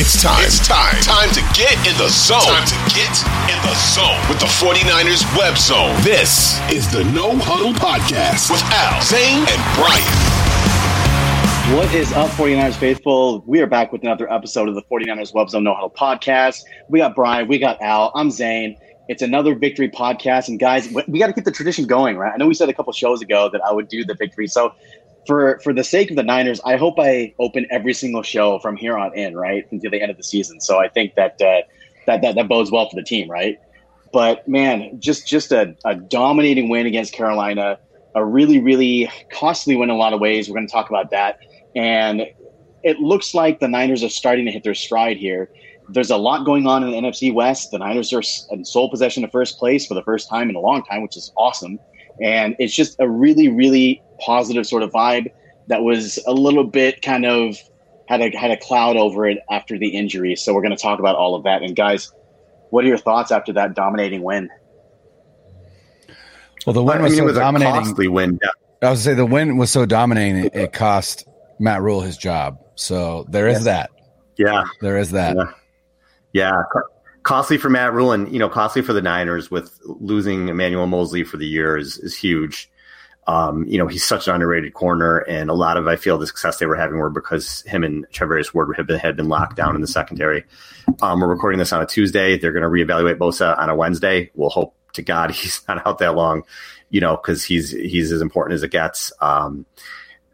It's time. It's time. Time to get in the zone. Time to get in the zone with the 49ers web zone. This is the No Huddle Podcast with Al, Zane, and Brian. What is up, 49ers faithful? We are back with another episode of the 49ers Web Zone No Huddle Podcast. We got Brian, we got Al, I'm Zane. It's another victory podcast. And guys, we got to keep the tradition going, right? I know we said a couple shows ago that I would do the victory. So for for the sake of the Niners, I hope I open every single show from here on in, right, until the end of the season. So I think that uh, that, that that bodes well for the team, right? But man, just just a, a dominating win against Carolina, a really really costly win in a lot of ways. We're going to talk about that, and it looks like the Niners are starting to hit their stride here. There's a lot going on in the NFC West. The Niners are in sole possession of first place for the first time in a long time, which is awesome. And it's just a really, really positive sort of vibe that was a little bit kind of had a had a cloud over it after the injury. So we're going to talk about all of that. And guys, what are your thoughts after that dominating win? Well, the win was I mean, so was dominating. A costly win. Yeah. I was say the win was so dominating it, it cost Matt Rhule his job. So there is yes. that. Yeah, there is that. Yeah. yeah. costly for Matt Rhule and you know, costly for the Niners with losing Emmanuel Moseley for the year is is huge. Um, you know, he's such an underrated corner, and a lot of I feel the success they were having were because him and Charvarius Ward had been, had been locked down in the secondary. Um, we're recording this on a Tuesday. They're going to reevaluate Bosa on a Wednesday. We'll hope to God he's not out that long, you know, because he's he's as important as it gets. Um,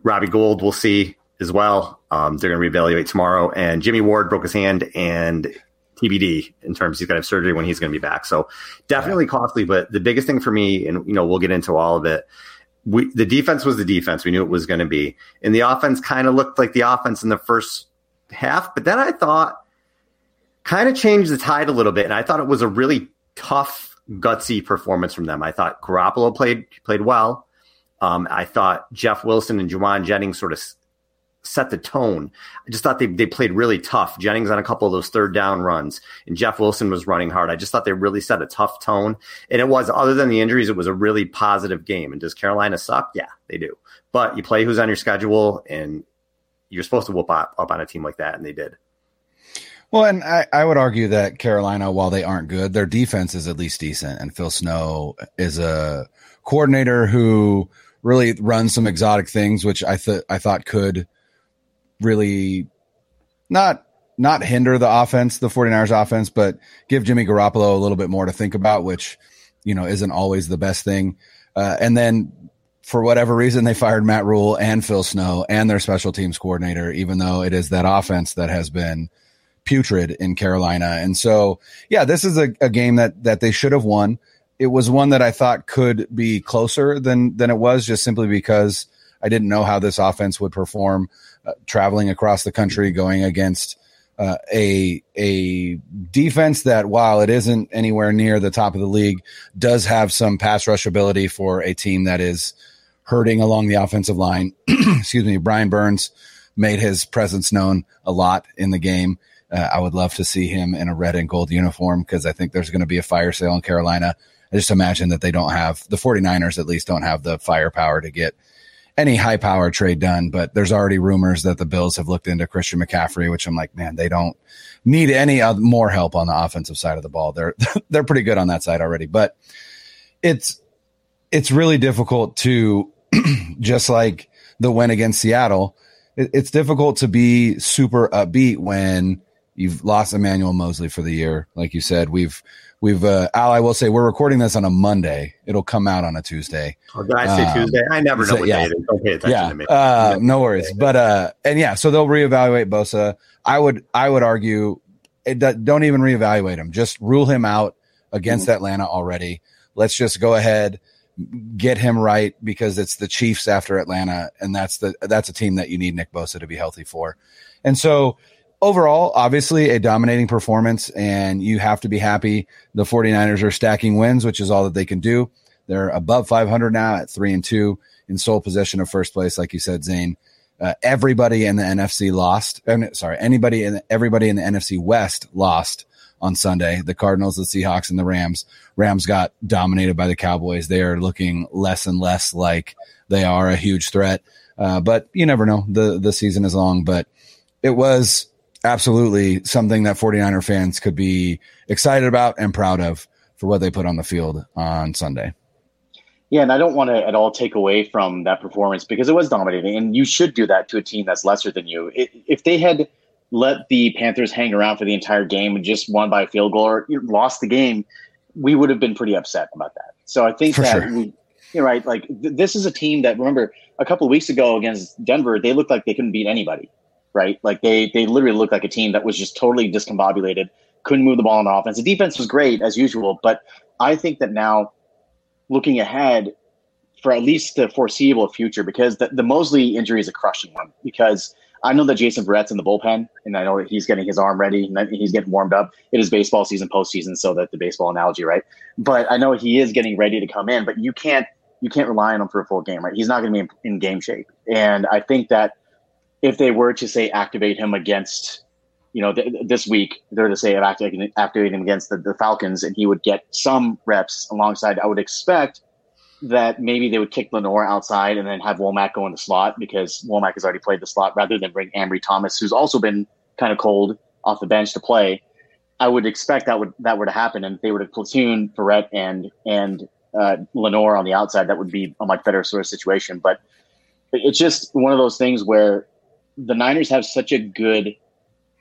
Robbie Gould, we'll see as well. Um, they're going to reevaluate tomorrow, and Jimmy Ward broke his hand and TBD in terms he's going to have surgery when he's going to be back. So definitely costly. But the biggest thing for me, and you know, we'll get into all of it we the defense was the defense. We knew it was going to be, and the offense kind of looked like the offense in the first half. But then I thought kind of changed the tide a little bit, and I thought it was a really tough, gutsy performance from them. I thought Garoppolo played played well. Um, I thought Jeff Wilson and Jauan Jennings sort of set the tone. I just thought they, they played really tough. Jennings on a couple of those third down runs, and Jeff Wilson was running hard. I just thought they really set a tough tone. And it was, other than the injuries, it was a really positive game. And does Carolina suck? Yeah, they do. But you play who's on your schedule, and you're supposed to whoop up, up on a team like that, and they did. Well, and I, I would argue that Carolina, while they aren't good, their defense is at least decent. And Phil Snow is a coordinator who really runs some exotic things, which I thought I thought could really not not hinder the offense, the 49ers offense, but give Jimmy Garoppolo a little bit more to think about, which, you know, isn't always the best thing. Uh, and then for whatever reason, they fired Matt Rhule and Phil Snow and their special teams coordinator, even though it is that offense that has been putrid in Carolina. And so, yeah, this is a, a game that, that they should have won. It was one that I thought could be closer than, than it was just simply because I didn't know how this offense would perform uh, traveling across the country, going against uh, a a defense that, while it isn't anywhere near the top of the league, does have some pass rush ability for a team that is hurting along the offensive line. Excuse me, Brian Burns made his presence known a lot in the game. Uh, I would love to see him in a red and gold uniform because I think there's going to be a fire sale in Carolina. I just imagine that they don't have the 49ers at least don't have the firepower to get any high power trade done, but there's already rumors that the Bills have looked into Christian McCaffrey, which I'm like, man, they don't need any more help on the offensive side of the ball. They're they're pretty good on that side already, but it's it's really difficult to just like the win against Seattle. It, it's difficult to be super upbeat when You've lost Emmanuel Moseley for the year, like you said. We've we've uh, Al. I will say we're recording this on a Monday. It'll come out on a Tuesday. Oh, did I say um, Tuesday? I never know so, what yeah. day it is. Don't pay attention yeah. to me. Uh, no worries. But uh, and yeah, so they'll reevaluate Bosa. I would I would argue, it, don't even reevaluate him. Just rule him out against mm-hmm. Atlanta already. Let's just go ahead get him right because it's the Chiefs after Atlanta, and that's the that's a team that you need Nick Bosa to be healthy for. And so overall, obviously a dominating performance, and you have to be happy. The 49ers are stacking wins, which is all that they can do. They're above 500 now at three and two in sole possession of first place, like you said, Zane. Uh, everybody in the NFC lost. Uh, sorry, anybody in the, everybody in the NFC West lost on Sunday. The Cardinals, the Seahawks, and the Rams. Rams got dominated by the Cowboys. They are looking less and less like they are a huge threat. Uh, but you never know. the The season is long, but it was absolutely something that 49er fans could be excited about and proud of for what they put on the field on Sunday. Yeah, and I don't want to at all take away from that performance because it was dominating, and you should do that to a team that's lesser than you. If they had let the Panthers hang around for the entire game and just won by a field goal or lost the game, we would have been pretty upset about that. So I think for that sure. we, you're right. Like th- this is a team that remember a couple of weeks ago against Denver, they looked like they couldn't beat anybody right? Like they they literally looked like a team that was just totally discombobulated, couldn't move the ball on offense. The defense was great as usual, but I think that now looking ahead for at least the foreseeable future, because the, the Moseley injury is a crushing one. Because I know that Jason Verrett's in the bullpen, and I know that he's getting his arm ready and he's getting warmed up. It is baseball season, postseason, so that the baseball analogy, right? But I know he is getting ready to come in, but you can't you can't rely on him for a full game, right? He's not going to be in, in game shape, and I think that if they were to say activate him against, you know, th- this week, they're to say activating, activating him against the, the Falcons, and he would get some reps alongside. I would expect that maybe they would kick Lenoir outside and then have Womack go in the slot because Womack has already played the slot rather than bring Ambry Thomas, who's also been kind of cold off the bench to play. I would expect that would that were to happen, and if they were to platoon Verrett and and uh, Lenoir on the outside, that would be a much better sort of situation. But it's just one of those things where the Niners have such a good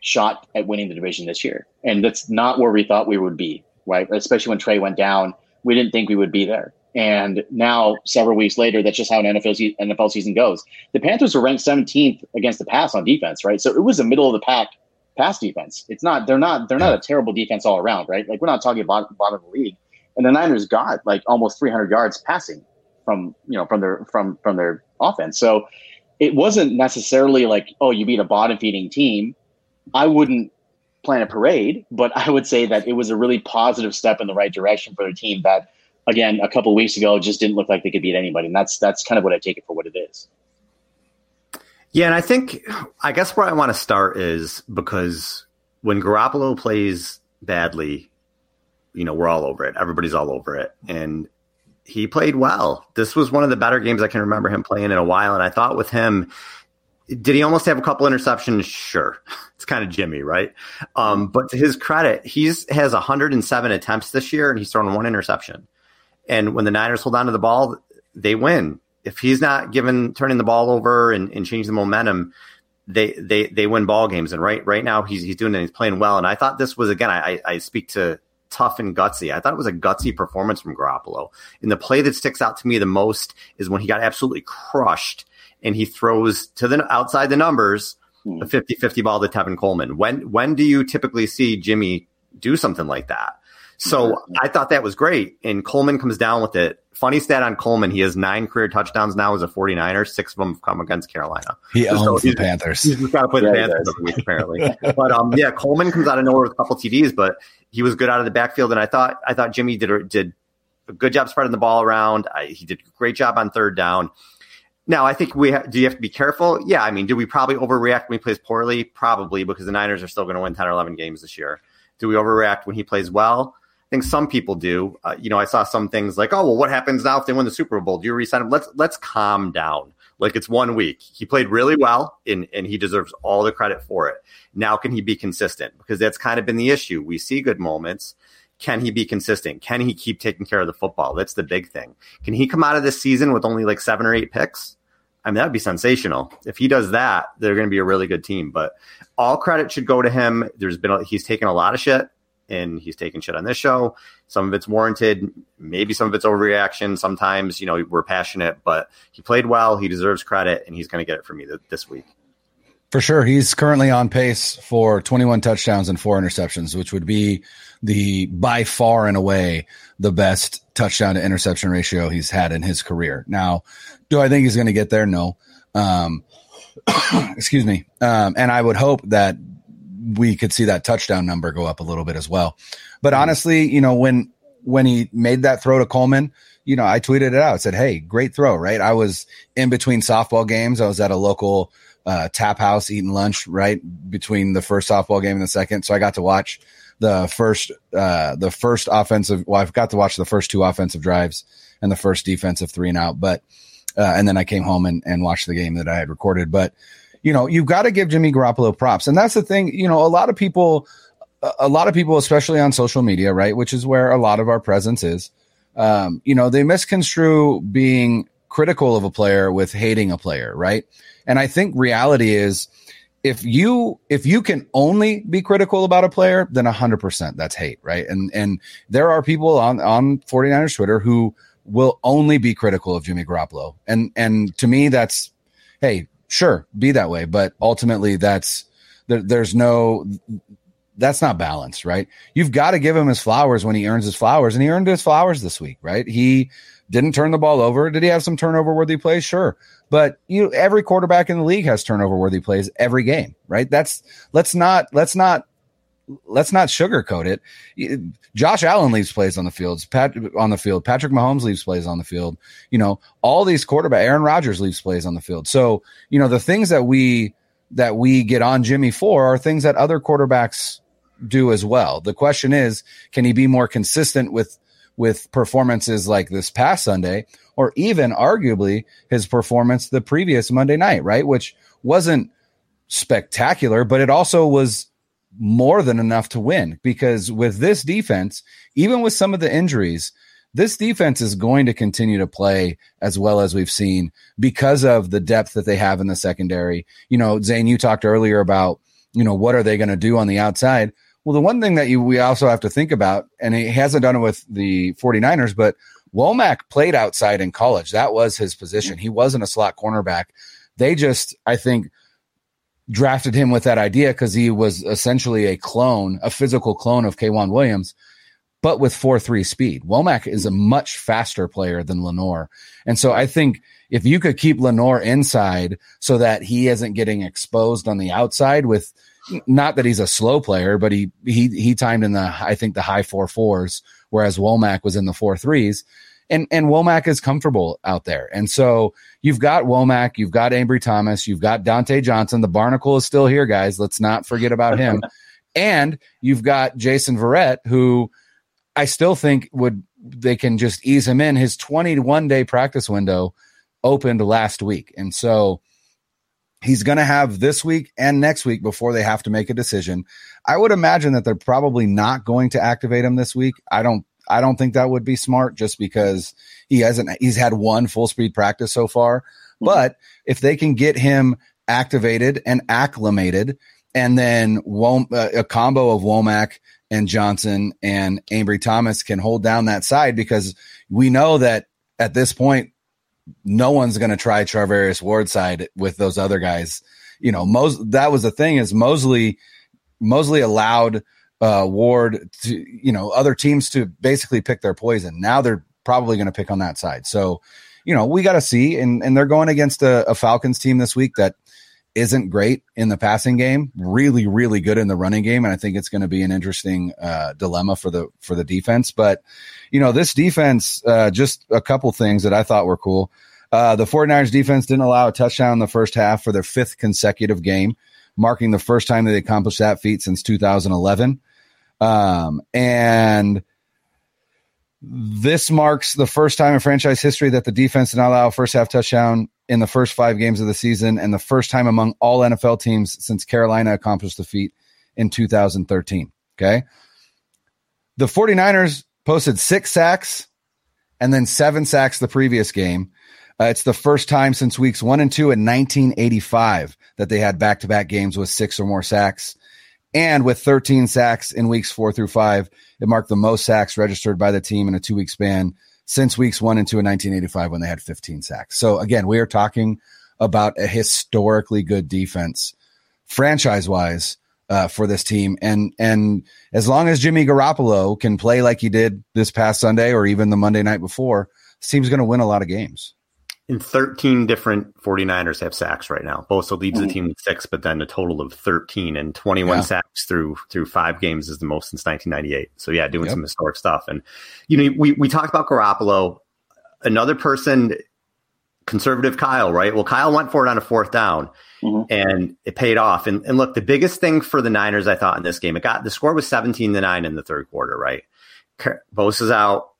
shot at winning the division this year. And that's not where we thought we would be, right? Especially when Trey went down, we didn't think we would be there. And now, several weeks later, that's just how an NFL, NFL season goes. The Panthers were ranked 17th against the pass on defense, right? So it was a middle of the pack pass defense. It's not they're not they're not a terrible defense all around, right? Like we're not talking about bottom of the league. And the Niners got like almost 300 yards passing from you know from their from from their offense. So it wasn't necessarily like, oh, you beat a bottom feeding team. I wouldn't plan a parade, but I would say that it was a really positive step in the right direction for the team that, again, a couple weeks ago just didn't look like they could beat anybody. And that's that's kind of what I take it for what it is. Yeah, and I think I guess where I want to start is because when Garoppolo plays badly, you know, we're all over it. Everybody's all over it. And he played well. This was one of the better games I can remember him playing in a while. And I thought with him, did he almost have a couple interceptions? Sure. It's kind of Jimmy, right? Um, but to his credit, he's has 107 attempts this year and he's thrown one interception. And when the Niners hold on to the ball, they win. If he's not given turning the ball over and, and changing the momentum, they they they win ball games. And right right now he's he's doing it. He's playing well. And I thought this was again. I I speak to tough and gutsy. I thought it was a gutsy performance from Garoppolo. And the play that sticks out to me the most is when he got absolutely crushed and he throws to the outside the numbers hmm. a 50-50 ball to Tevin Coleman. When when do you typically see Jimmy do something like that? So I thought that was great. And Coleman comes down with it. Funny stat on Coleman, he has nine career touchdowns now as a 49er. Six of them have come against Carolina. He owns so the Panthers. He's got to play yeah, the Panthers every week, apparently. but um, yeah, Coleman comes out of nowhere with a couple TDs, but he was good out of the backfield. And I thought I thought Jimmy did did a good job spreading the ball around. I, he did a great job on third down. Now, I think we ha- do you have to be careful? Yeah, I mean, do we probably overreact when he plays poorly? Probably because the Niners are still going to win 10 or 11 games this year. Do we overreact when he plays well? I think some people do. Uh, you know, I saw some things like, oh, well, what happens now if they win the Super Bowl? Do you resign him? Let's let's calm down. Like it's one week. He played really well, and and he deserves all the credit for it. Now, can he be consistent? Because that's kind of been the issue. We see good moments. Can he be consistent? Can he keep taking care of the football? That's the big thing. Can he come out of this season with only like seven or eight picks? I mean, that'd be sensational. If he does that, they're going to be a really good team. But all credit should go to him. There's been a, he's taken a lot of shit, and he's taking shit on this show. Some of it's warranted, maybe some of it's overreaction. Sometimes, you know, we're passionate, but he played well. He deserves credit, and he's going to get it from me th- this week. For sure. He's currently on pace for 21 touchdowns and four interceptions, which would be the by far and away the best touchdown to interception ratio he's had in his career. Now, do I think he's going to get there? No. Um, excuse me. Um, and I would hope that we could see that touchdown number go up a little bit as well. But honestly, you know, when when he made that throw to Coleman, you know, I tweeted it out, said, Hey, great throw, right? I was in between softball games. I was at a local uh, tap house eating lunch right between the first softball game and the second. So I got to watch the first uh, the first offensive. Well, I've got to watch the first two offensive drives and the first defensive three and out. But uh, and then I came home and, and watched the game that I had recorded. But you know, you've got to give Jimmy Garoppolo props, and that's the thing. You know, a lot of people, a lot of people, especially on social media, right, which is where a lot of our presence is. Um, you know, they misconstrue being critical of a player with hating a player, right? And I think reality is if you if you can only be critical about a player, then 100% that's hate, right? And and there are people on on 49ers Twitter who will only be critical of Jimmy Garoppolo. And and to me that's hey, sure, be that way, but ultimately that's there, there's no that's not balanced, right? You've got to give him his flowers when he earns his flowers, and he earned his flowers this week, right? He didn't turn the ball over. Did he have some turnover worthy plays? Sure. But you every quarterback in the league has turnover worthy plays every game, right? That's let's not let's not let's not sugarcoat it. Josh Allen leaves plays on the field. Pat on the field. Patrick Mahomes leaves plays on the field. You know, all these quarterback. Aaron Rodgers leaves plays on the field. So you know the things that we that we get on Jimmy for are things that other quarterbacks do as well. The question is, can he be more consistent with with performances like this past Sunday, or even arguably his performance the previous Monday night, right? Which wasn't spectacular, but it also was more than enough to win because with this defense, even with some of the injuries, this defense is going to continue to play as well as we've seen because of the depth that they have in the secondary. You know, Zane, you talked earlier about, you know, what are they going to do on the outside? Well, the one thing that you we also have to think about, and he hasn't done it with the 49ers, but Womack played outside in college. That was his position. He wasn't a slot cornerback. They just, I think, drafted him with that idea because he was essentially a clone, a physical clone of K'Waun Williams, but with 4 3 speed. Womack is a much faster player than Lenoir. And so I think if you could keep Lenoir inside so that he isn't getting exposed on the outside with not that he's a slow player, but he he he timed in the I think the high four fours, whereas Womack was in the four threes. And and Womack is comfortable out there. And so you've got Womack, you've got Ambry Thomas, you've got Dontae Johnson. The barnacle is still here, guys. Let's not forget about him. and you've got Jason Verrett, who I still think would they can just ease him in. His 21 day practice window opened last week. And so he's going to have this week and next week before they have to make a decision. I would imagine that they're probably not going to activate him this week. I don't I don't think that would be smart just because he hasn't he's had one full speed practice so far. Mm-hmm. But if they can get him activated and acclimated and then Wom- uh, a combo of Womack and Johnson and Ambry Thomas can hold down that side because we know that at this point no one's going to try Charvarius Ward side with those other guys. You know, Mos- that was the thing is Moseley, Moseley allowed uh, Ward to, you know, other teams to basically pick their poison. Now they're probably going to pick on that side. So, you know, we got to see, and and they're going against a, a Falcons team this week that isn't great in the passing game, really, really good in the running game. And I think it's going to be an interesting uh, dilemma for the for the defense. But you know, this defense, uh, just a couple things that I thought were cool. Uh, the 49ers defense didn't allow a touchdown in the first half for their fifth consecutive game, marking the first time they accomplished that feat since 2011. Um, and this marks the first time in franchise history that the defense did not allow a first half touchdown in the first five games of the season, and the first time among all NFL teams since Carolina accomplished the feat in 2013. Okay. The 49ers posted six sacks and then seven sacks the previous game. Uh, it's the first time since weeks one and two in 1985 that they had back to back games with six or more sacks. And with 13 sacks in weeks four through five, it marked the most sacks registered by the team in a two week span since weeks one and two in 1985 when they had 15 sacks. So again, we are talking about a historically good defense, franchise wise, uh, for this team. And and as long as Jimmy Garoppolo can play like he did this past Sunday or even the Monday night before, this team's going to win a lot of games. In 13 different 49ers have sacks right now. Bosa leads mm-hmm. the team with six, but then a total of 13 and 21 yeah. sacks through through five games is the most since 1998. So yeah, doing yep. some historic stuff. And you know, we we talked about Garoppolo. Another person, conservative Kyle, right? Well, Kyle went for it on a fourth down. Mm-hmm. and it paid off. And, and look, the biggest thing for the Niners, I thought in this game, it got the score was 17 to 9 in the third quarter, right? Bosa's out.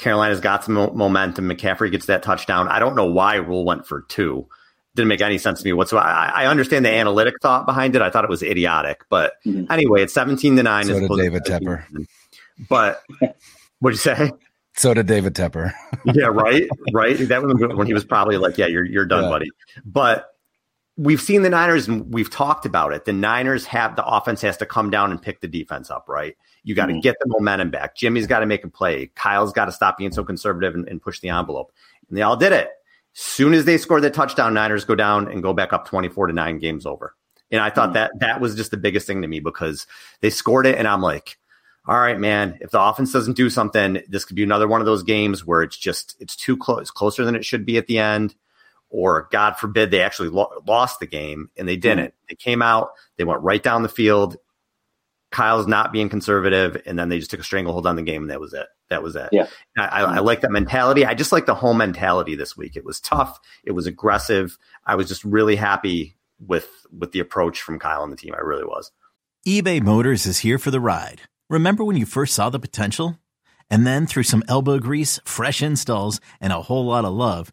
Carolina's got some momentum. McCaffrey gets that touchdown. I don't know why Rhule went for two. Didn't make any sense to me whatsoever. I, I understand the analytic thought behind it. I thought it was idiotic, but mm-hmm. anyway, it's 17 to 9. So did David Tepper. But what'd you say? So did David Tepper. yeah, right, right. That was when he was probably like, "Yeah, you're you're done, yeah. buddy." But we've seen the Niners and we've talked about it. The Niners have the offense has to come down and pick the defense up, right? You got to mm-hmm. get the momentum back. Jimmy's got to make a play. Kyle's got to stop being so conservative and, and, push the envelope. And they all did it. Soon as they score the touchdown, Niners go down and go back up 24 to 9 games over. And I thought mm-hmm. that that was just the biggest thing to me because they scored it and I'm like, all right, man, if the offense doesn't do something, this could be another one of those games where it's just it's too close, closer than it should be at the end or God forbid they actually lo- lost the game and they didn't. Mm-hmm. They came out, they went right down the field. Kyle's not being conservative, and then they just took a stranglehold on the game, and that was it. That was it. Yeah, I, I, I like that mentality. I just like the home mentality this week. It was tough. It was aggressive. I was just really happy with with the approach from Kyle and the team. I really was. eBay Motors is here for the ride. Remember when you first saw the potential, and then through some elbow grease, fresh installs, and a whole lot of love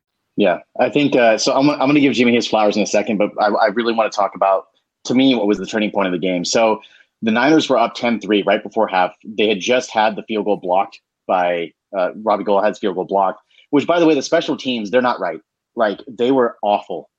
Yeah, I think uh, so. I'm, I'm going to give Jimmy his flowers in a second, but I, I really want to talk about, to me, what was the turning point of the game. So the Niners were up 10 3 right before half. They had just had the field goal blocked by uh, Robbie Gould's field goal blocked, which, by the way, the special teams, they're not right. Like, they were awful.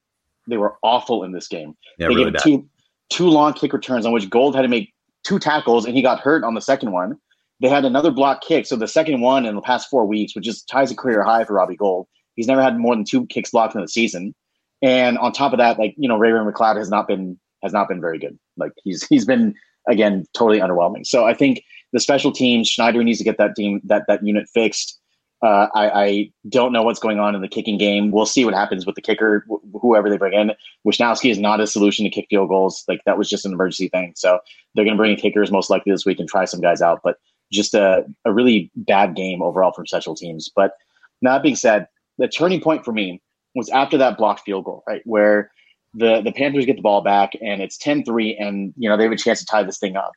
They were awful in this game. Yeah, they really gave two, two long kick returns on which Gould had to make two tackles, and he got hurt on the second one. They had another block kick. So the second one in the past four weeks, which just ties a career high for Robbie Gould. He's never had more than two kicks blocked in the season. And on top of that, like you know, Ray Ray McCloud has not been has not been very good. Like he's he's been again totally underwhelming. So I think the special teams Schneider needs to get that team that that unit fixed. Uh, I, I, don't know what's going on in the kicking game. We'll see what happens with the kicker, wh- whoever they bring in. Wishnowsky is not a solution to kick field goals. Like that was just an emergency thing. So they're going to bring in kickers most likely this week and try some guys out. But just a, a really bad game overall from special teams. But that being said, the turning point for me was after that blocked field goal, right? Where the the Panthers get the ball back and it's 10-3 and you know they have a chance to tie this thing up.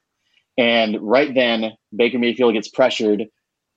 And right then Baker Mayfield gets pressured,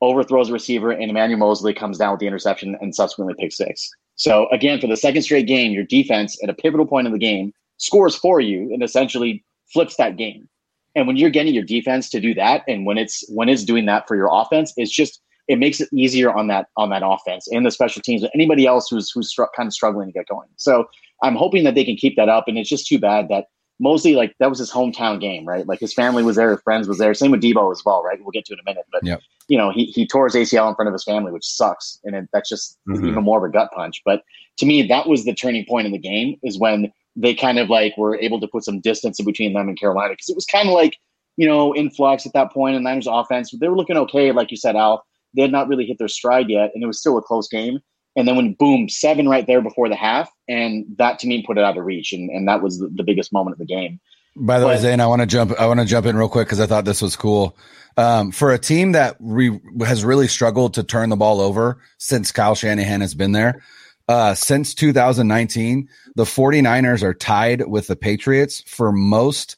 overthrows a receiver, and Emmanuel Moseley comes down with the interception and subsequently picks six. So again, for the second straight game, your defense at a pivotal point in the game scores for you and essentially flips that game. And when you're getting your defense to do that, and when it's when it's doing that for your offense, it's just it makes it easier on that on that offense and the special teams and anybody else who's who's str- kind of struggling to get going. So I'm hoping that they can keep that up. And it's just too bad that Moseley like that was his hometown game, right? Like his family was there, his friends was there. Same with Deebo as well, right? We'll get to in a minute, but yep. you know he he tore his ACL in front of his family, which sucks, and it, that's just mm-hmm. even more of a gut punch. But to me, that was the turning point in the game is when they kind of like were able to put some distance in between them and Carolina because it was kind of like you know in flux at that point. And Niners offense, they were looking okay, like you said, Al. They had not really hit their stride yet, and it was still a close game. And then when boom, seven right there before the half, and that to me put it out of reach, and, and that was the, the biggest moment of the game. By the but, way, Zane, I want to jump. I want to jump in real quick because I thought this was cool. Um, for a team that re- has really struggled to turn the ball over since Kyle Shanahan has been there, uh, since 2019, the 49ers are tied with the Patriots for most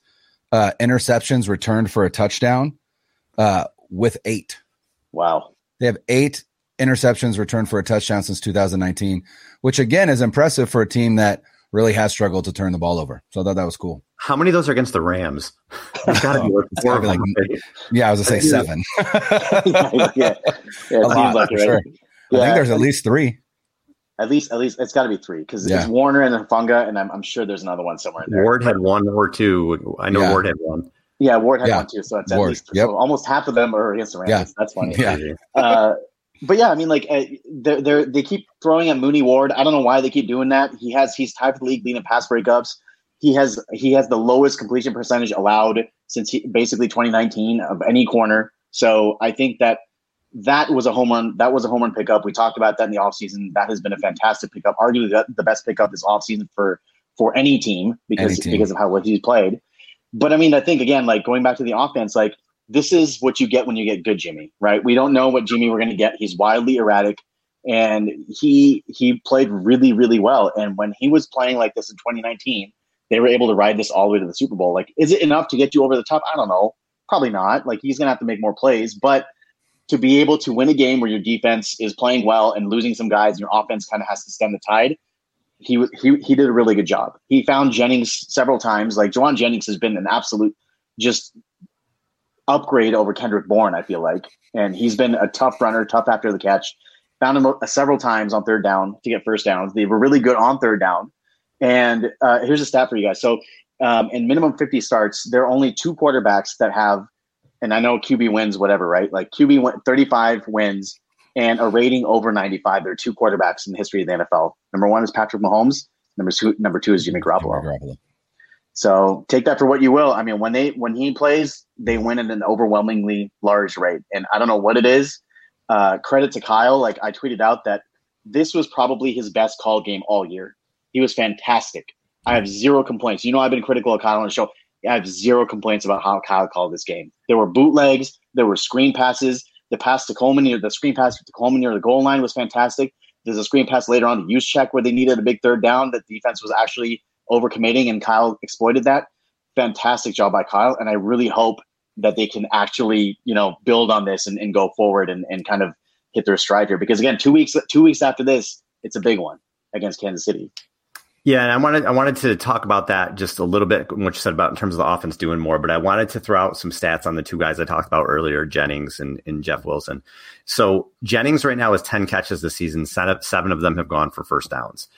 uh, interceptions returned for a touchdown uh, with eight. Wow. They have eight interceptions returned for a touchdown since 2019, which again is impressive for a team that really has struggled to turn the ball over. So I thought that was cool. How many of those are against the Rams? gotta be like, yeah, I was gonna say seven. yeah, yeah, it lot, like it, right? sure. yeah, I think there's at least three. At least, at least, it's got to be three because yeah. it's Warner and Funga, and I'm, I'm, sure there's another one somewhere in there. Ward had one or two. I know yeah. Ward had one. Yeah, Ward had one too. So it's at Ward. least yep. so almost half of them are against the Rams. Yeah. That's funny. Yeah. Uh, but yeah, I mean, like uh, they they they keep throwing at Mooney Ward. I don't know why they keep doing that. He has he's tied for the league leading pass breakups. He has he has the lowest completion percentage allowed since he, basically 2019 of any corner. So I think that that was a home run. That was a home run pickup. We talked about that in the offseason. That has been a fantastic pickup. Arguably the best pickup this offseason for for any team because any team. because of how well he's played. But I mean, I think again, like going back to the offense, like this is what you get when you get good Jimmy, right? We don't know what Jimmy we're going to get. He's wildly erratic, and he he played really really well. And when he was playing like this in 2019, they were able to ride this all the way to the Super Bowl. Like, is it enough to get you over the top? I don't know. Probably not. Like he's going to have to make more plays, but to be able to win a game where your defense is playing well and losing some guys, and your offense kind of has to stem the tide. He he he did a really good job. He found Jennings several times. Like Jauan Jennings has been an absolute just upgrade over Kendrick Bourne, I feel like. And he's been a tough runner, tough after the catch. Found him several times on third down to get first downs. They were really good on third down. And uh, here's a stat for you guys. So um, in minimum 50 starts, there are only two quarterbacks that have, and I know QB wins, whatever, right? Like QB win, 35 wins and a rating over 95. There are two quarterbacks in the history of the NFL. Number one is Patrick Mahomes. Number two, number two is Jimmy Garoppolo. Jimmy Garoppolo. So take that for what you will. I mean, when they when he plays, they win at an overwhelmingly large rate, and I don't know what it is. Uh, credit to Kyle. Like I tweeted out that this was probably his best call game all year. He was fantastic. I have zero complaints. You know, I've been critical of Kyle on the show. I have zero complaints about how Kyle called this game. There were bootlegs, there were screen passes. The pass to Coleman near the screen pass to Coleman near the goal line was fantastic. There's a screen pass later on to check where they needed a big third down that defense was actually overcommitting, and Kyle exploited that. Fantastic job by Kyle, and I really hope that they can actually, you know, build on this and, and go forward and, and kind of hit their stride here. Because again, two weeks two weeks after this, it's a big one against Kansas City. Yeah, and I wanted I wanted to talk about that just a little bit, what you said about in terms of the offense doing more, but I wanted to throw out some stats on the two guys I talked about earlier, Jennings and, and Jeff Wilson. So Jennings right now has 10 catches this season. Seven of them have gone for first downs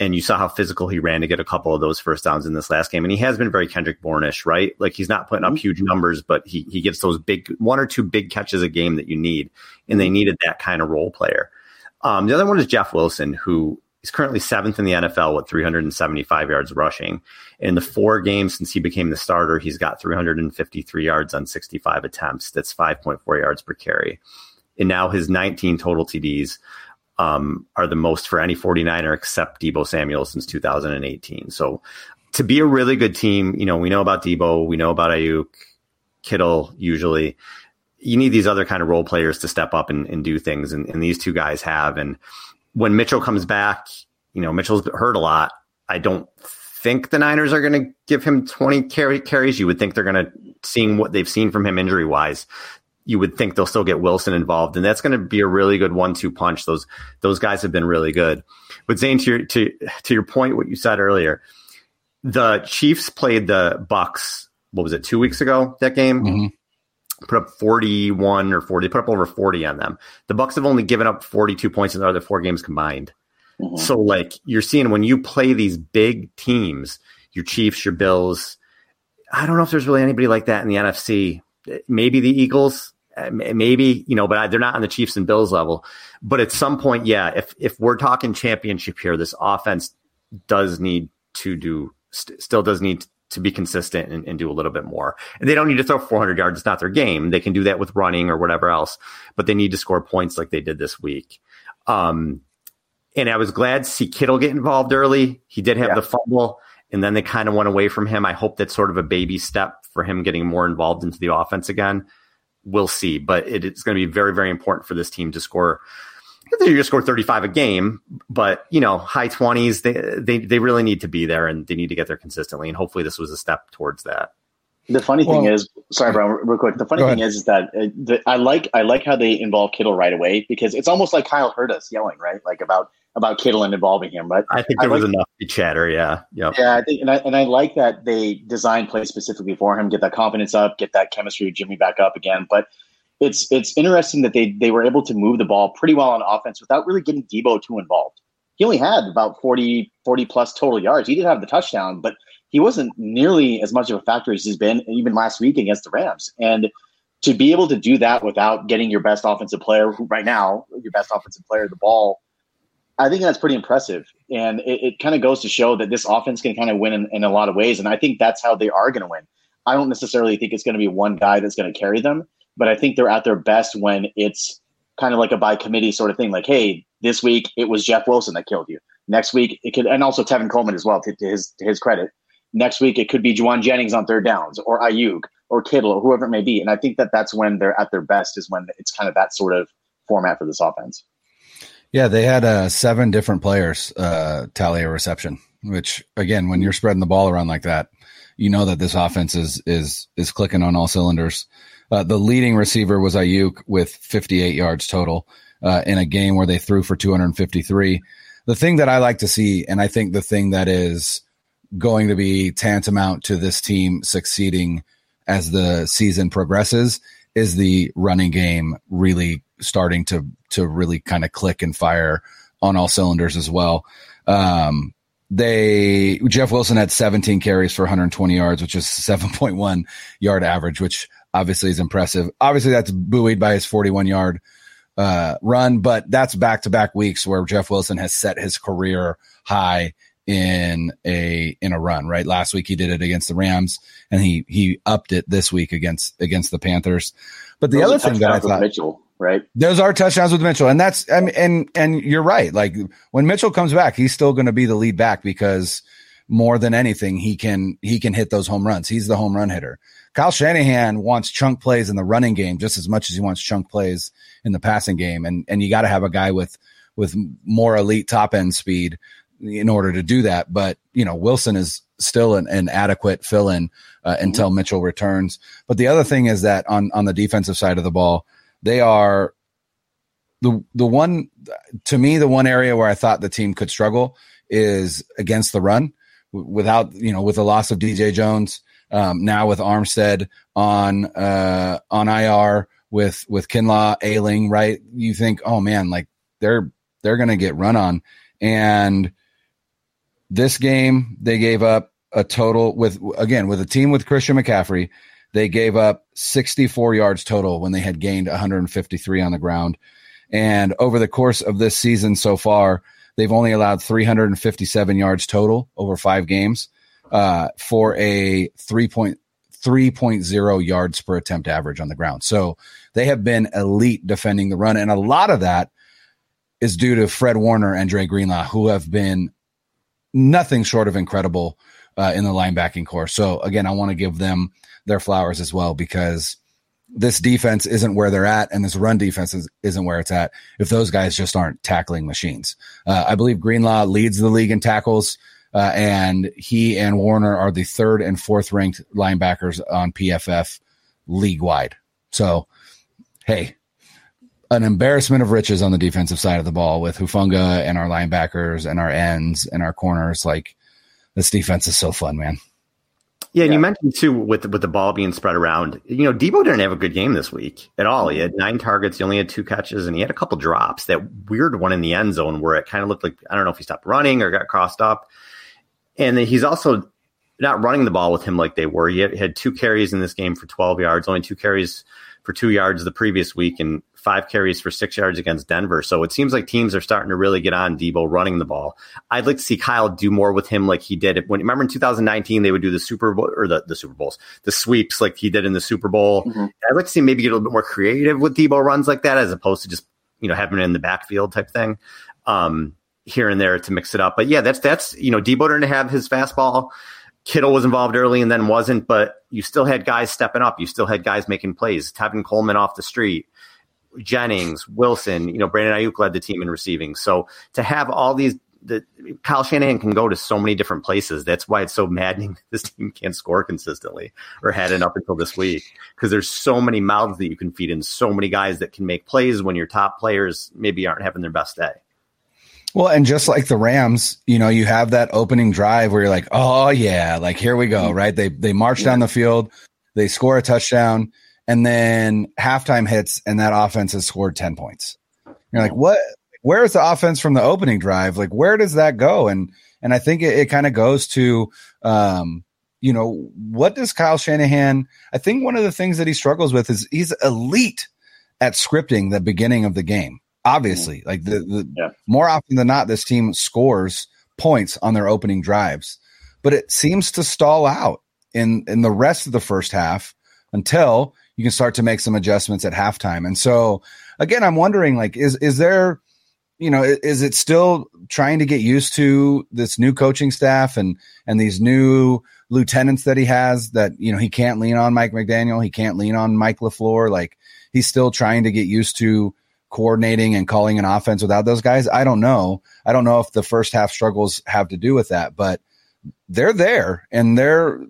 and you saw how physical he ran to get a couple of those first downs in this last game. And he has been very Kendrick Bournish, right? Like he's not putting up mm-hmm. huge numbers, but he he gets those big one or two big catches a game that you need, and they mm-hmm. needed that kind of role player. Um, the other one is Jeff Wilson, who is currently seventh in the NFL with 375 yards rushing. In the four games since he became the starter, he's got 353 yards on 65 attempts. That's 5.4 yards per carry. And now his 19 total TDs um, are the most for any 49er except Deebo Samuel since 2018. So to be a really good team, you know, we know about Deebo, we know about Aiyuk, Kittle usually. You need these other kind of role players to step up and, and do things, and, and these two guys have. And when Mitchell comes back, you know, Mitchell's hurt a lot. I don't think the Niners are going to give him 20 carry, carries. You would think they're going to, seeing what they've seen from him injury wise, you would think they'll still get Wilson involved, and that's going to be a really good one-two punch. Those those guys have been really good. But Zane, to your to to your point, what you said earlier, the Chiefs played the Bucks. What was it? Two weeks ago that game. Mm-hmm. Put up forty-one or forty. Put up over forty on them. The Bucks have only given up forty-two points in the other four games combined. Mm-hmm. So, like you're seeing when you play these big teams, your Chiefs, your Bills. I don't know if there's really anybody like that in the NFC. Maybe the Eagles, uh, maybe you know, but they're not on the Chiefs and Bills level. But at some point, yeah, if if we're talking championship here, this offense does need to do st- still does need to be consistent and, and, do a little bit more. And they don't need to throw 400 yards; it's not their game. They can do that with running or whatever else, but they need to score points like they did this week. Um, and I was glad to see Kittle get involved early. He did have yeah. the fumble, and then they kind of went away from him. I hope that's sort of a baby step for him getting more involved into the offense again. We'll see, but it, it's going to be very, very important for this team to score. They're going to score 35 a game, but you know, high 20s. They, they they really need to be there, and they need to get there consistently. And hopefully, this was a step towards that. The funny well, thing is, sorry, Brian, real quick. The funny thing is, is that uh, the, I like I like how they involve Kittle right away because it's almost like Kyle heard us yelling, right? Like about about Kittle and involving him. But I think there I was like, enough chatter. Yeah, yeah, yeah. I think, and I and I like that they designed play specifically for him, get that confidence up, get that chemistry with Jimmy back up again. But it's it's interesting that they they were able to move the ball pretty well on offense without really getting Deebo too involved. He only had about 40, 40 plus total yards. He did have the touchdown, but he wasn't nearly as much of a factor as he's been even last week against the Rams. And to be able to do that without getting your best offensive player, who right now your best offensive player, the ball I think that's pretty impressive. And it, it kind of goes to show that this offense can kind of win in, in a lot of ways. And I think that's how they are going to win. I don't necessarily think it's going to be one guy that's going to carry them, but I think they're at their best when it's kind of like a by committee sort of thing. Like, hey, this week it was Jeff Wilson that killed you. Next week it could, and also Tevin Coleman as well, to, to his to his credit. Next week it could be Jauan Jennings on third downs, or Aiyuk or Kittle, or whoever it may be. And I think that that's when they're at their best, is when it's kind of that sort of format for this offense. Yeah, they had uh, seven different players uh, tally a reception, which again, when you're spreading the ball around like that, you know that this offense is is is clicking on all cylinders. Uh, the leading receiver was Aiyuk with 58 yards total uh, in a game where they threw for 253. The thing that I like to see, and I think the thing that is going to be tantamount to this team succeeding as the season progresses, is the running game really starting to to really kind of click and fire on all cylinders as well. Um, they Jeff Wilson had 17 carries for 120 yards, which is 7.1 yard average, which obviously is impressive. Obviously, that's buoyed by his 41 yard uh, run, but that's back to back weeks where Jeff Wilson has set his career high in a in a run. Right, last week he did it against the Rams, and he he upped it this week against against the Panthers. But the Those other thing that I thought Mitchell right? Those are touchdowns with Mitchell, and that's I mean, and and you're right. Like when Mitchell comes back, he's still going to be the lead back because more than anything, he can he can hit those home runs. He's the home run hitter. Kyle Shanahan wants chunk plays in the running game just as much as he wants chunk plays in the passing game, and and you got to have a guy with with more elite top end speed in order to do that. But you know, Wilson is still an, an adequate fill in uh, until mm-hmm. Mitchell returns. But the other thing is that on on the defensive side of the ball, they are the the one to me the one area where I thought the team could struggle is against the run without you know with the loss of DJ Jones um, now with Armstead on uh, on IR with with Kinlaw ailing right you think oh man like they're they're gonna get run on and this game they gave up a total with again with a team with Christian McCaffrey they gave up 64 yards total when they had gained 153 on the ground. And over the course of this season so far, they've only allowed 357 yards total over five games uh, for a 3.3.0 yards per attempt average on the ground. So they have been elite defending the run. And a lot of that is due to Fred Warner and Dre Greenlaw, who have been nothing short of incredible uh, in the linebacking corps. So again, I want to give them their flowers as well because this defense isn't where they're at and this run defense is, isn't where it's at if those guys just aren't tackling machines. Uh, I believe Greenlaw leads the league in tackles, uh, and he and Warner are the third and fourth ranked linebackers on PFF league wide. So, hey, an embarrassment of riches on the defensive side of the ball with Hufanga and our linebackers and our ends and our corners. Like this defense is so fun, man. Yeah, and yeah. you mentioned too with with the ball being spread around. You know, Deebo didn't have a good game this week at all. He had nine targets, he only had two catches, and he had a couple drops. That weird one in the end zone where it kind of looked like I don't know if he stopped running or got crossed up. And he's also not running the ball with him like they were. He had, had two carries in this game for 12 yards, only two carries for two yards the previous week, and five carries for six yards against Denver. So it seems like teams are starting to really get on Deebo running the ball. I'd like to see Kyle do more with him like he did when remember in 2019 they would do the Super Bowl or the, the Super Bowls, the sweeps like he did in the Super Bowl. Mm-hmm. I'd like to see maybe get a little bit more creative with Deebo runs like that as opposed to just you know having it in the backfield type thing. Um, here and there to mix it up. But yeah, that's that's you know Deebo didn't have his fastball. Kittle was involved early and then wasn't, but you still had guys stepping up. You still had guys making plays. Tevin Coleman off the street. Jennings, Wilson, you know, Brandon Aiyuk led the team in receiving. So to have all these, the Kyle Shanahan can go to so many different places. That's why it's so maddening. This team can't score consistently or hadn't up until this week because there's so many mouths that you can feed in, so many guys that can make plays when your top players maybe aren't having their best day. Well, and just like the Rams, you know, you have that opening drive where you're like, oh yeah, like here we go, mm-hmm. right? They they march down the field, they score a touchdown, and then halftime hits and that offense has scored 10 points. You're like, what? Where is the offense from the opening drive? Like, where does that go? And, and I think it, it kind of goes to, um, you know, what does Kyle Shanahan? I think one of the things that he struggles with is he's elite at scripting the beginning of the game. Obviously, like the, the yeah. more often than not, this team scores points on their opening drives, but it seems to stall out in in the rest of the first half until you can start to make some adjustments at halftime. And so again, I'm wondering like, is, is there, you know, is it still trying to get used to this new coaching staff and, and these new lieutenants that he has that, you know, he can't lean on Mike McDaniel. He can't lean on Mike LaFleur. Like he's still trying to get used to coordinating and calling an offense without those guys. I don't know. I don't know if the first half struggles have to do with that, but they're there and they're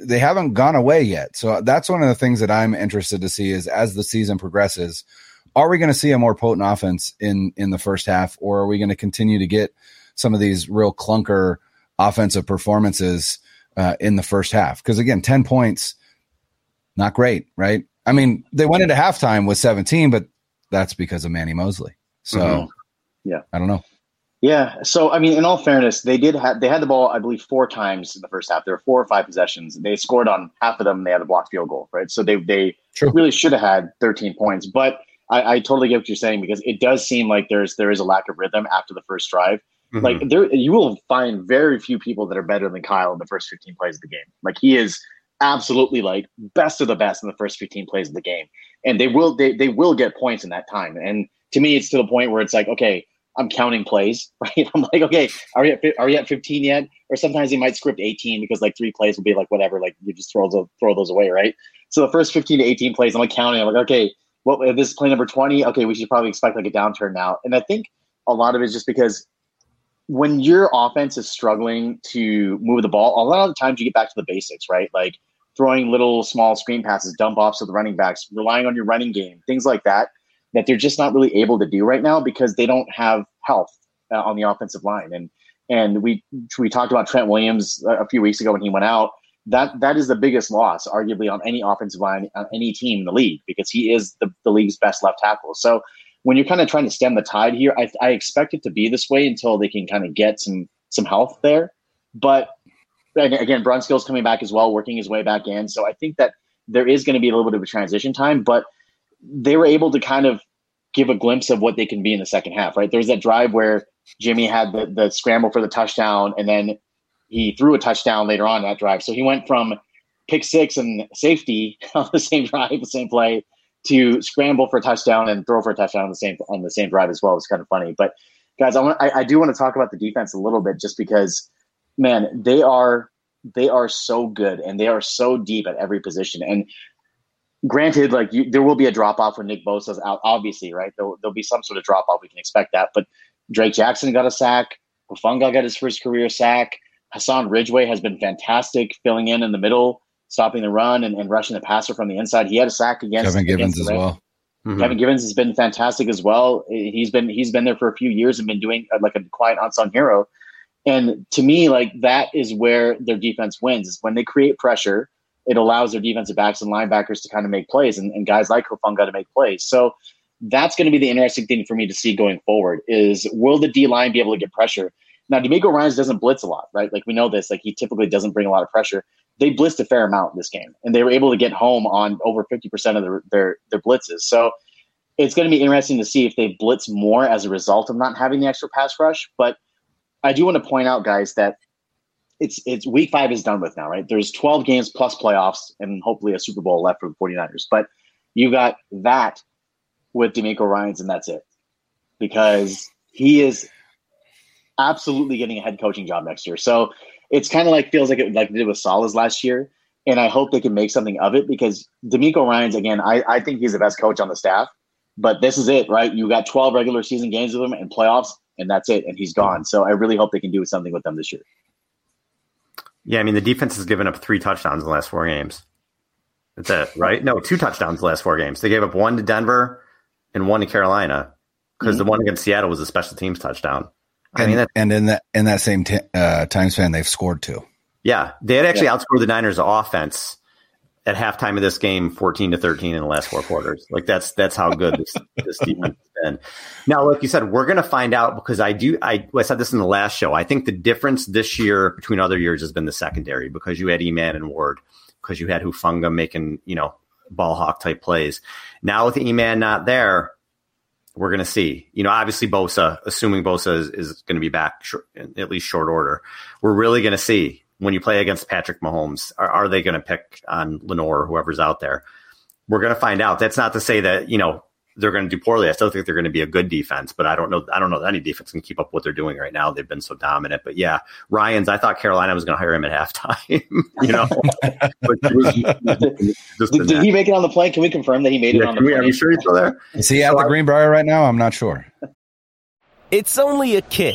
they haven't gone away yet. So that's one of the things that I'm interested to see is as the season progresses, are we going to see a more potent offense in in the first half, or are we going to continue to get some of these real clunker offensive performances uh, in the first half? Because again, ten points, not great, right? I mean, they went into halftime with 17, but that's because of Manny Moseley. So, mm-hmm. yeah, I don't know. Yeah. So I mean, in all fairness, they did have they had the ball, I believe, four times in the first half. There were four or five possessions. They scored on half of them. They had a blocked field goal, right? So they they True. really should have had 13 points. But I, I, totally get what you're saying because it does seem like there's there is a lack of rhythm after the first drive. Mm-hmm. Like there, you will find very few people that are better than Kyle in the first 15 plays of the game. Like he is absolutely like best of the best in the first 15 plays of the game, and they will they they will get points in that time. And to me, it's to the point where it's like, okay, I'm counting plays, right? I'm like, okay, are you at, are you at 15 yet? Or sometimes he might script 18 because like three plays will be like whatever, like you just throw those throw those away, right? So the first 15 to 18 plays, I'm like counting. I'm like, okay, what this is play number 20? Okay, we should probably expect like a downturn now. And I think a lot of it is just because when your offense is struggling to move the ball, a lot of the times you get back to the basics, right? Like throwing little small screen passes, dump offs to the running backs, relying on your running game, things like that that they're just not really able to do right now because they don't have health uh, on the offensive line. And and we we talked about Trent Williams a few weeks ago when he went out. That that is the biggest loss, arguably, on any offensive line on any team in the league because he is the, the league's best left tackle. So when you're kind of trying to stem the tide here, I, I expect it to be this way until they can kind of get some some health there. But again, Brunskill's coming back as well, working his way back in. So I think that there is going to be a little bit of a transition time, but they were able to kind of give a glimpse of what they can be in the second half, right? There was that drive where Jimmy had the, the scramble for the touchdown, and then he threw a touchdown later on that drive. So he went from pick six and safety on the same drive, the same play, to scramble for a touchdown and throw for a touchdown on the same on the same drive as well. It was kind of funny. But guys, I want I, I do want to talk about the defense a little bit just because, man, they are they are so good and they are so deep at every position. And granted, like you, there will be a drop off when Nick Bosa's out, obviously, right? There'll, there'll be some sort of drop off. We can expect that. But Drake Jackson got a sack. Hufanga got his first career sack. Hassan Ridgeway has been fantastic filling in in the middle, stopping the run and, and rushing the passer from the inside. He had a sack against Kevin Givens against as well. Mm-hmm. Kevin Givens has been fantastic as well. He's been he's been there for a few years and been doing uh, like a quiet unsung hero. And to me, like that is where their defense wins. Is when they create pressure, it allows their defensive backs and linebackers to kind of make plays, and, and guys like Hufanga to make plays. So that's going to be the interesting thing for me to see going forward. Is will the D line be able to get pressure? Now, DeMeco Ryans doesn't blitz a lot, right? Like we know this. Like he typically doesn't bring a lot of pressure. They blitzed a fair amount in this game, and they were able to get home on over fifty percent of their, their their blitzes. So it's going to be interesting to see if they blitz more as a result of not having the extra pass rush. But I do want to point out, guys, that it's it's week five is done with now, right? There's 12 games plus playoffs and hopefully a Super Bowl left for the 49ers. But you got that with DeMeco Ryans, and that's it. Because he is absolutely getting a head coaching job next year. So it's kind of like feels like it like it did with Saleh's last year. And I hope they can make something of it because DeMeco Ryans, again, I, I think he's the best coach on the staff. But this is it, right? You got 12 regular season games with him and playoffs, and that's it. And he's gone. So I really hope they can do something with them this year. Yeah, I mean the defense has given up three touchdowns in the last four games. That's it, right? No, two touchdowns the last four games. They gave up one to Denver and one to Carolina because mm-hmm. the one against Seattle was a special teams touchdown. I and, mean, and in that in that same t- uh, time span, they've scored two. Yeah, they had actually yeah. outscored the Niners' offense at halftime of this game, fourteen to thirteen in the last four quarters. Like that's that's how good this this defense has been. Now, like you said, we're going to find out because I do. I, I said this in the last show. I think the difference this year between other years has been the secondary because you had Eman and Ward, because you had Hufanga making you know ball hawk type plays. Now with Eman not there, we're going to see. You know, obviously Bosa, assuming Bosa is, is going to be back short, at least short order, we're really going to see when you play against Patrick Mahomes. Are, are they going to pick on Lenoir or whoever's out there? We're going to find out. That's not to say that you know they're going to do poorly. I still think they're going to be a good defense, but I don't know. I don't know that any defense can keep up what they're doing right now. They've been so dominant. But yeah, Ryans. I thought Carolina was going to hire him at halftime. you know, did, did he make it on the plane? Can we confirm that he made yeah, it on the plane? Are you sure he's still there? Is he at the Greenbrier right now? I'm not sure. It's only a kick,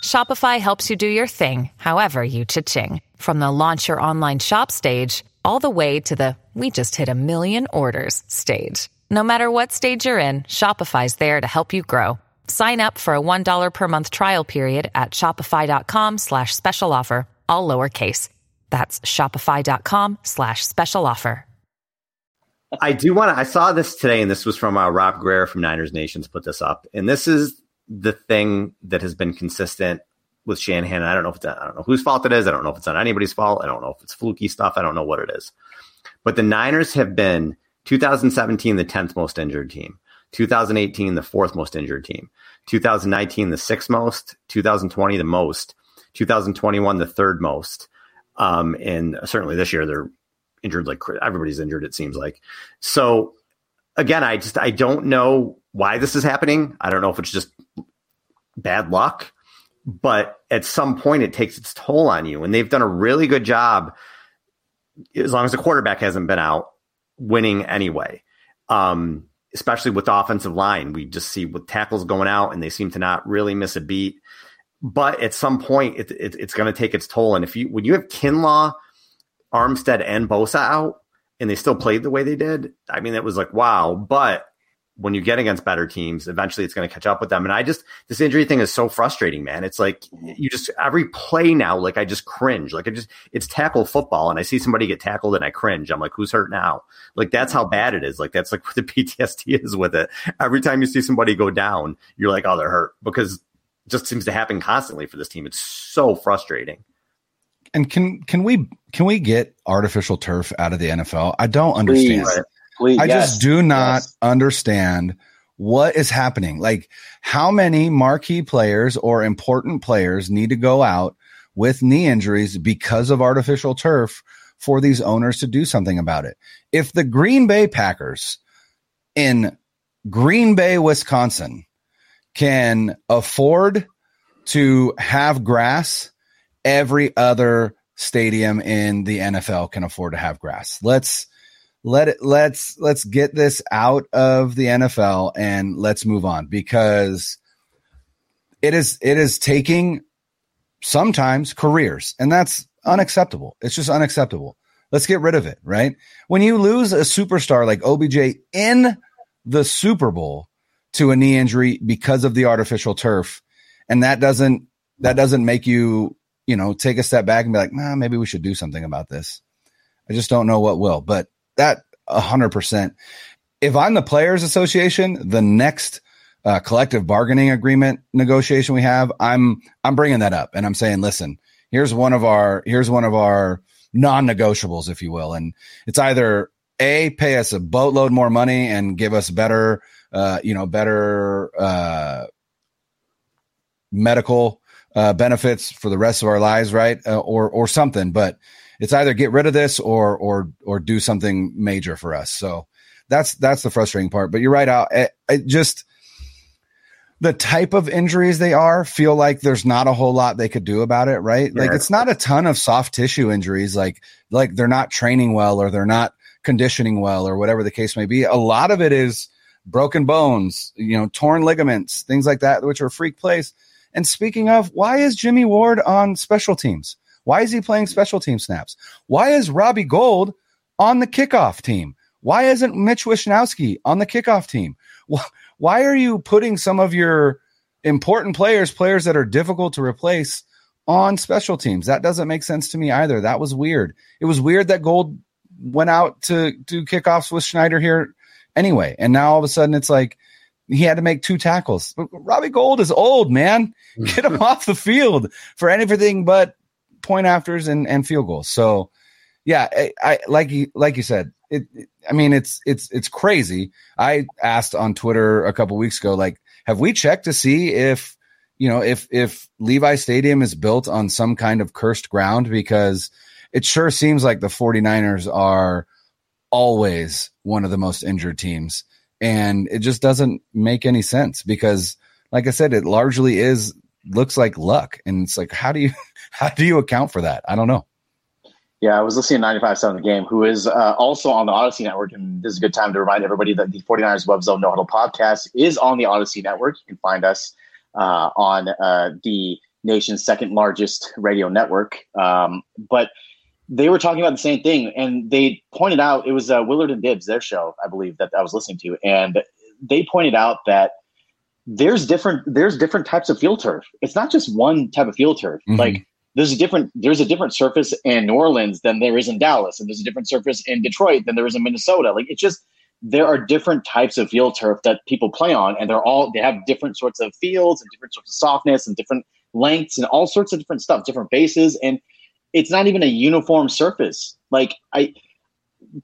Shopify helps you do your thing, however you cha-ching. From the launch your online shop stage, all the way to the we just hit a million orders stage. No matter what stage you're in, Shopify's there to help you grow. Sign up for a $1 per month trial period at shopify.com slash special offer, all lowercase. That's shopify.com slash special offer. I do want to, I saw this today, and this was from uh, Rob Greer from Niners Nations put this up. And this is the thing that has been consistent with Shanahan. I don't know if it's, I don't know whose fault it is. I don't know if it's on anybody's fault. I don't know if it's fluky stuff. I don't know what it is. But the Niners have been 2017, the 10th most injured team. 2018, the fourth most injured team. 2019, the sixth most. 2020, the most. 2021, the third most. Um, and certainly this year, they're injured like everybody's injured, it seems like. So again, I just, I don't know why this is happening. I don't know if it's just bad luck, but at some point it takes its toll on you. And they've done a really good job, as long as the quarterback hasn't been out, winning anyway. Um, especially with the offensive line, we just see with tackles going out and they seem to not really miss a beat. But at some point, it, it, it's going to take its toll. And if you when you have Kinlaw, Armstead, and Bosa out, and they still played the way they did, I mean, it was like wow. But when you get against better teams, eventually it's going to catch up with them. And I just, this injury thing is so frustrating, man. It's like you just, every play now, like I just cringe. Like I just, it's tackle football and I see somebody get tackled and I cringe. I'm like, who's hurt now? Like that's how bad it is. Like that's like what the PTSD is with it. Every time you see somebody go down, you're like, oh, they're hurt because it just seems to happen constantly for this team. It's so frustrating. And can, can we, can we get artificial turf out of the NFL? I don't understand. Please I yes, just do not yes. understand what is happening. Like, how many marquee players or important players need to go out with knee injuries because of artificial turf for these owners to do something about it? If the Green Bay Packers in Green Bay, Wisconsin can afford to have grass, every other stadium in the NFL can afford to have grass. Let's let it let's let's get this out of the NFL and let's move on because it is it is taking sometimes careers and that's unacceptable. It's just unacceptable. Let's get rid of it, right? When you lose a superstar like OBJ in the Super Bowl to a knee injury because of the artificial turf and that doesn't that doesn't make you, you know, take a step back and be like, "Nah, maybe we should do something about this." I just don't know what will, but that a hundred percent. If I'm the players association, the next uh, collective bargaining agreement negotiation we have, I'm I'm bringing that up and I'm saying, listen, here's one of our here's one of our non-negotiables, if you will, and it's either a pay us a boatload more money and give us better, uh, you know, better uh, medical uh, benefits for the rest of our lives, right? Uh, or or something, but it's either get rid of this or or or do something major for us. So that's that's the frustrating part. But you're right. Out it, it just the type of injuries they are feel like there's not a whole lot they could do about it, right? Yeah. Like it's not a ton of soft tissue injuries, like like they're not training well or they're not conditioning well or whatever the case may be. A lot of it is broken bones, you know, torn ligaments, things like that, which are freak plays. And speaking of, why is Jimmy Ward on special teams? Why is he playing special team snaps? Why is Robbie Gould on the kickoff team? Why isn't Mitch Wishnowsky on the kickoff team? Why are you putting some of your important players, players that are difficult to replace, on special teams? That doesn't make sense to me either. That was weird. It was weird that Gould went out to do kickoffs with Schneider here anyway. And now all of a sudden it's like he had to make two tackles. Robbie Gould is old, man. Hmm. Get him off the field for anything but point afters and, and field goals. So yeah, I, I like you like you said, it, I mean it's it's it's crazy. I asked on Twitter a couple weeks ago, like, have we checked to see if you know if if Levi Stadium is built on some kind of cursed ground? Because it sure seems like the 49ers are always one of the most injured teams. And it just doesn't make any sense because like I said, it largely is looks like luck. And it's like, how do you how do you account for that? I don't know. Yeah, I was listening to 95 7 the game, who is uh, also on the Audacy Network. And this is a good time to remind everybody that the 49ers Web Zone No Huddle podcast is on the Audacy Network. You can find us uh, on uh, the nation's second largest radio network. Um, but they were talking about the same thing. And they pointed out it was uh, Willard and Dibs, their show, I believe, that I was listening to. And they pointed out that there's different there's different types of field turf. It's not just one type of field turf. Mm-hmm. Like there's a different there's a different surface in New Orleans than there is in Dallas, and there's a different surface in Detroit than there is in Minnesota. Like it's just there are different types of field turf that people play on, and they're all they have different sorts of fields and different sorts of softness and different lengths and all sorts of different stuff, different bases, and it's not even a uniform surface. Like I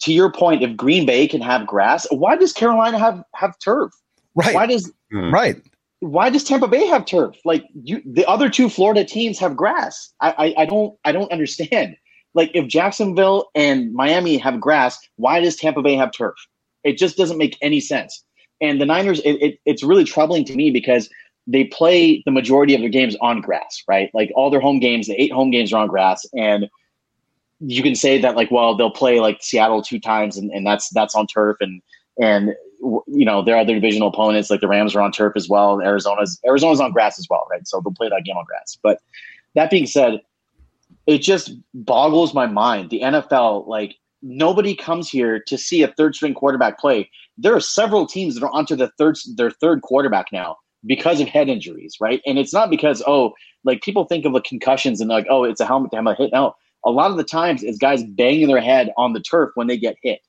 to your point, if Green Bay can have grass, why does Carolina have have turf? Right. Why does mm. right? Why does Tampa Bay have turf? Like you, the other two Florida teams have grass. I, I, I don't I don't understand. Like if Jacksonville and Miami have grass, why does Tampa Bay have turf? It just doesn't make any sense. And the Niners, it, it, it's really troubling to me because they play the majority of their games on grass, right? Like all their home games, the eight home games are on grass, and you can say that like, well, they'll play like Seattle two times, and, and that's that's on turf, and and you know, their other divisional opponents, like the Rams, are on turf as well. Arizona's Arizona's on grass as well, right? So they'll play that game on grass. But that being said, it just boggles my mind. The NFL, like nobody comes here to see a third string quarterback play. There are several teams that are onto the third their third quarterback now because of head injuries, right? And it's not because oh, like people think of the concussions and like oh, it's a helmet to helmet hit. No, a lot of the times it's guys banging their head on the turf when they get hit.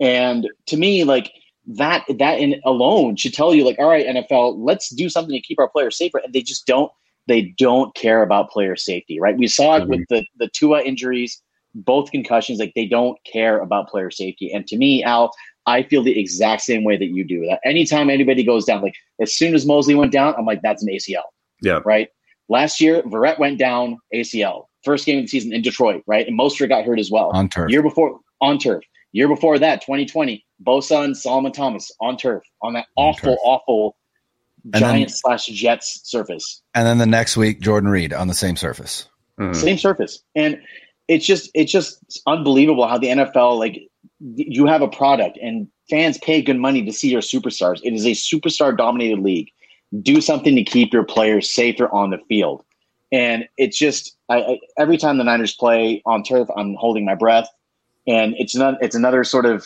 And to me, like that that in alone should tell you like all right nfl let's do something to keep our players safer and they just don't they don't care about player safety right we saw it mm-hmm. with the the tua injuries both concussions. Like they don't care about player safety. And to me, Al, I feel the exact same way that you do. That anytime anybody goes down, like as soon as Moseley went down, I'm like, that's an ACL. Yeah. Right. Last year, Verrett went down ACL. First game of the season in Detroit, right? And Mostert got hurt as well. On turf. Year before on turf. Year before that, 2020, Bosa and Solomon Thomas on turf on that On awful, turf. awful And Giants slash Jets surface. And then the next week, Jordan Reed on the same surface. Mhm. same surface and it's just it's just unbelievable how the nfl like you have a product and fans pay good money to see your superstars it is a superstar dominated league do something to keep your players safer on the field and it's just I, I every time the niners play on turf i'm holding my breath and it's not it's another sort of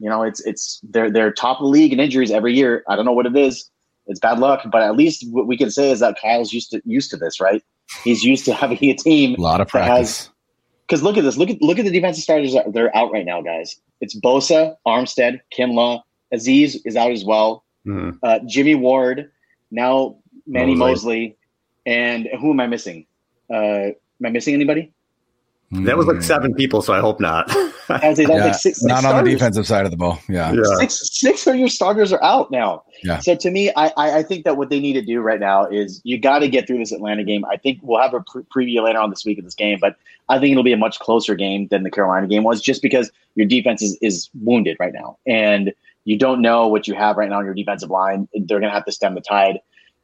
you know it's it's they're they're top of the league in injuries every year i don't know what it is it's bad luck but at least what we can say is that kyle's used to used to this right he's used to having a team A lot of practice. because look at this. Look at look at the defensive starters that they're out right now, guys. It's Bosa, Armstead, Kinlaw, Azeez is out as well. Mhm. Uh, Jimmy Ward, now Manny Moseley. Moseley, and who am I missing? Uh, am I missing anybody? That was like seven people, so I hope not. I would say that's Yeah, like six, six not on the defensive side of the ball. Yeah. Yeah. Six six of your starters are out now. Yeah. So to me, I, I I think that what they need to do right now is you got to get through this Atlanta game. I think we'll have a pre- preview later on this week of this game, but I think it'll be a much closer game than the Carolina game was, just because your defense is is wounded right now, and you don't know what you have right now on your defensive line. They're going to have to stem the tide.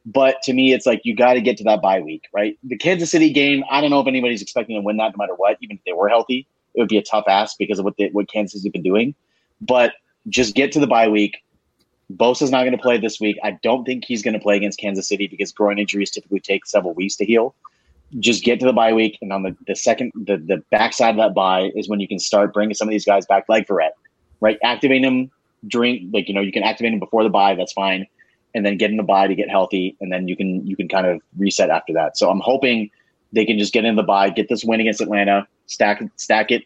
But to me, it's like you got to get to that bye week, right? The Kansas City game, I don't know if anybody's expecting to win that, no matter what. Even if they were healthy, it would be a tough ask because of what they, what Kansas has been doing. But just get to the bye week. Bosa's not going to play this week. I don't think he's going to play against Kansas City because groin injuries typically take several weeks to heal. Just get to the bye week, and on the, the second, the, the backside of that bye is when you can start bringing some of these guys back, like Verrett, right? Activating them during, like you know, you can activate them before the bye. That's fine, and then get in the bye to get healthy, and then you can you can kind of reset after that. So I'm hoping they can just get in the bye, get this win against Atlanta, stack stack it.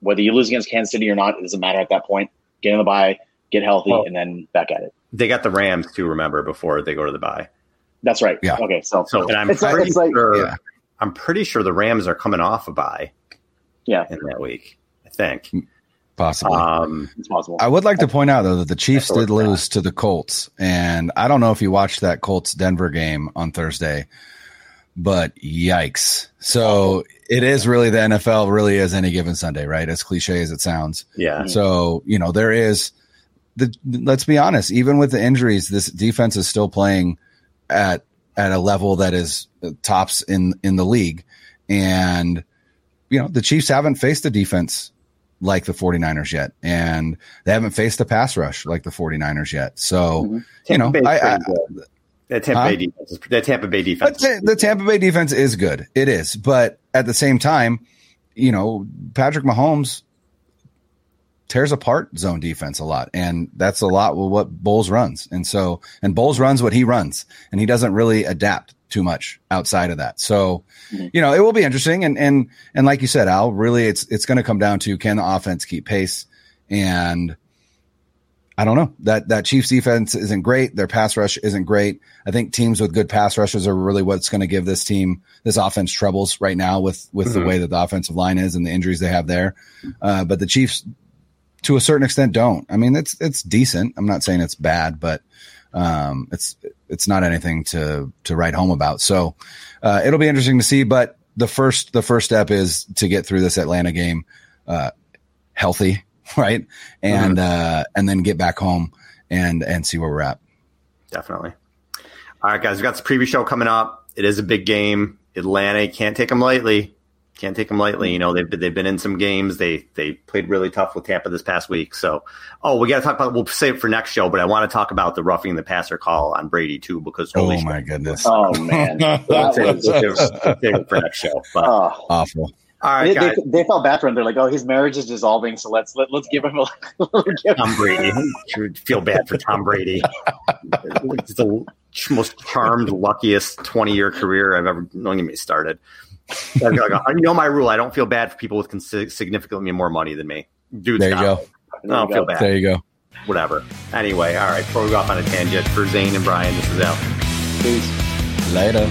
Whether you lose against Kansas City or not, it doesn't matter at that point. Get in the bye, get healthy, Oh. and then back at it. they got the Rams to Remember before they go to the bye. That's right. Yeah. Okay. So, So, and I'm it's, like- pretty like, sure. Yeah. I'm pretty sure the Rams are coming off a bye. yeah, in that week. I think. Possibly. Um, it's possible. I would like to point out though that the Chiefs did lose to the Colts, and I don't know if you watched that Colts Denver game on Thursday, but yikes! So it is really the NFL, really is any given Sunday, right? As cliche as it sounds. yeah. So you know there is the. Let's be honest, even with the injuries, this defense is still playing at at a level that is tops in in the league, and you know the Chiefs haven't faced a defense like the 49ers yet and they haven't faced a pass rush like the 49ers yet so Mhm. you know I, I, that Tampa Huh? Bay defense. Is, that Tampa Bay defense. the, the Tampa Bay defense is good it is but at the same time you know Patrick Mahomes tears apart zone defense a lot and that's a lot with what Bowles runs and so and Bowles runs what he runs and he doesn't really adapt too much outside of that so Mhm. you know it will be interesting and and and like you said Al really it's it's going to come down to can the offense keep pace and I don't know that that Chiefs defense isn't great. Their pass rush isn't great. I think teams with good pass rushes are really what's going to give this team this offense troubles right now with with the Mhm. way that the offensive line is and the injuries they have there. Uh, but the Chiefs, to a certain extent, don't. I mean, it's it's decent. I'm not saying it's bad, but um, it's it's not anything to to write home about. So uh, it'll be interesting to see. But the first the first step is to get through this Atlanta game uh, healthy, right? And uh, and then get back home and and see where we're at. Definitely. All right, guys, we got the preview show coming up. It is a big game. Atlanta can't take them lightly. Can't take them lightly. You know they've been, they've been in some games. They they played really tough with Tampa this past week. So, oh, we got to talk about. We'll save it for next show, but I want to talk about the roughing the passer call on Brady too, because holy Oh shit. my goodness, oh man, that We'll save, was we'll save- we'll save it for next show. But, oh. awful. right, They, guys. they, they felt bad for him. They're like, "Oh, his marriage is dissolving, so let's let, let's give him a give Tom Brady. You feel bad for Tom Brady. it's the most charmed, luckiest 20 year career I've ever. Don't get me started. I've got like a- you know my rule. I don't feel bad for people with consi- significantly more money than me. Dude, There you go. I don't feel bad. There you go. Whatever. Anyway, all right. Before we go off on a tangent, for Zane and Brian, this is Al. Peace. Later.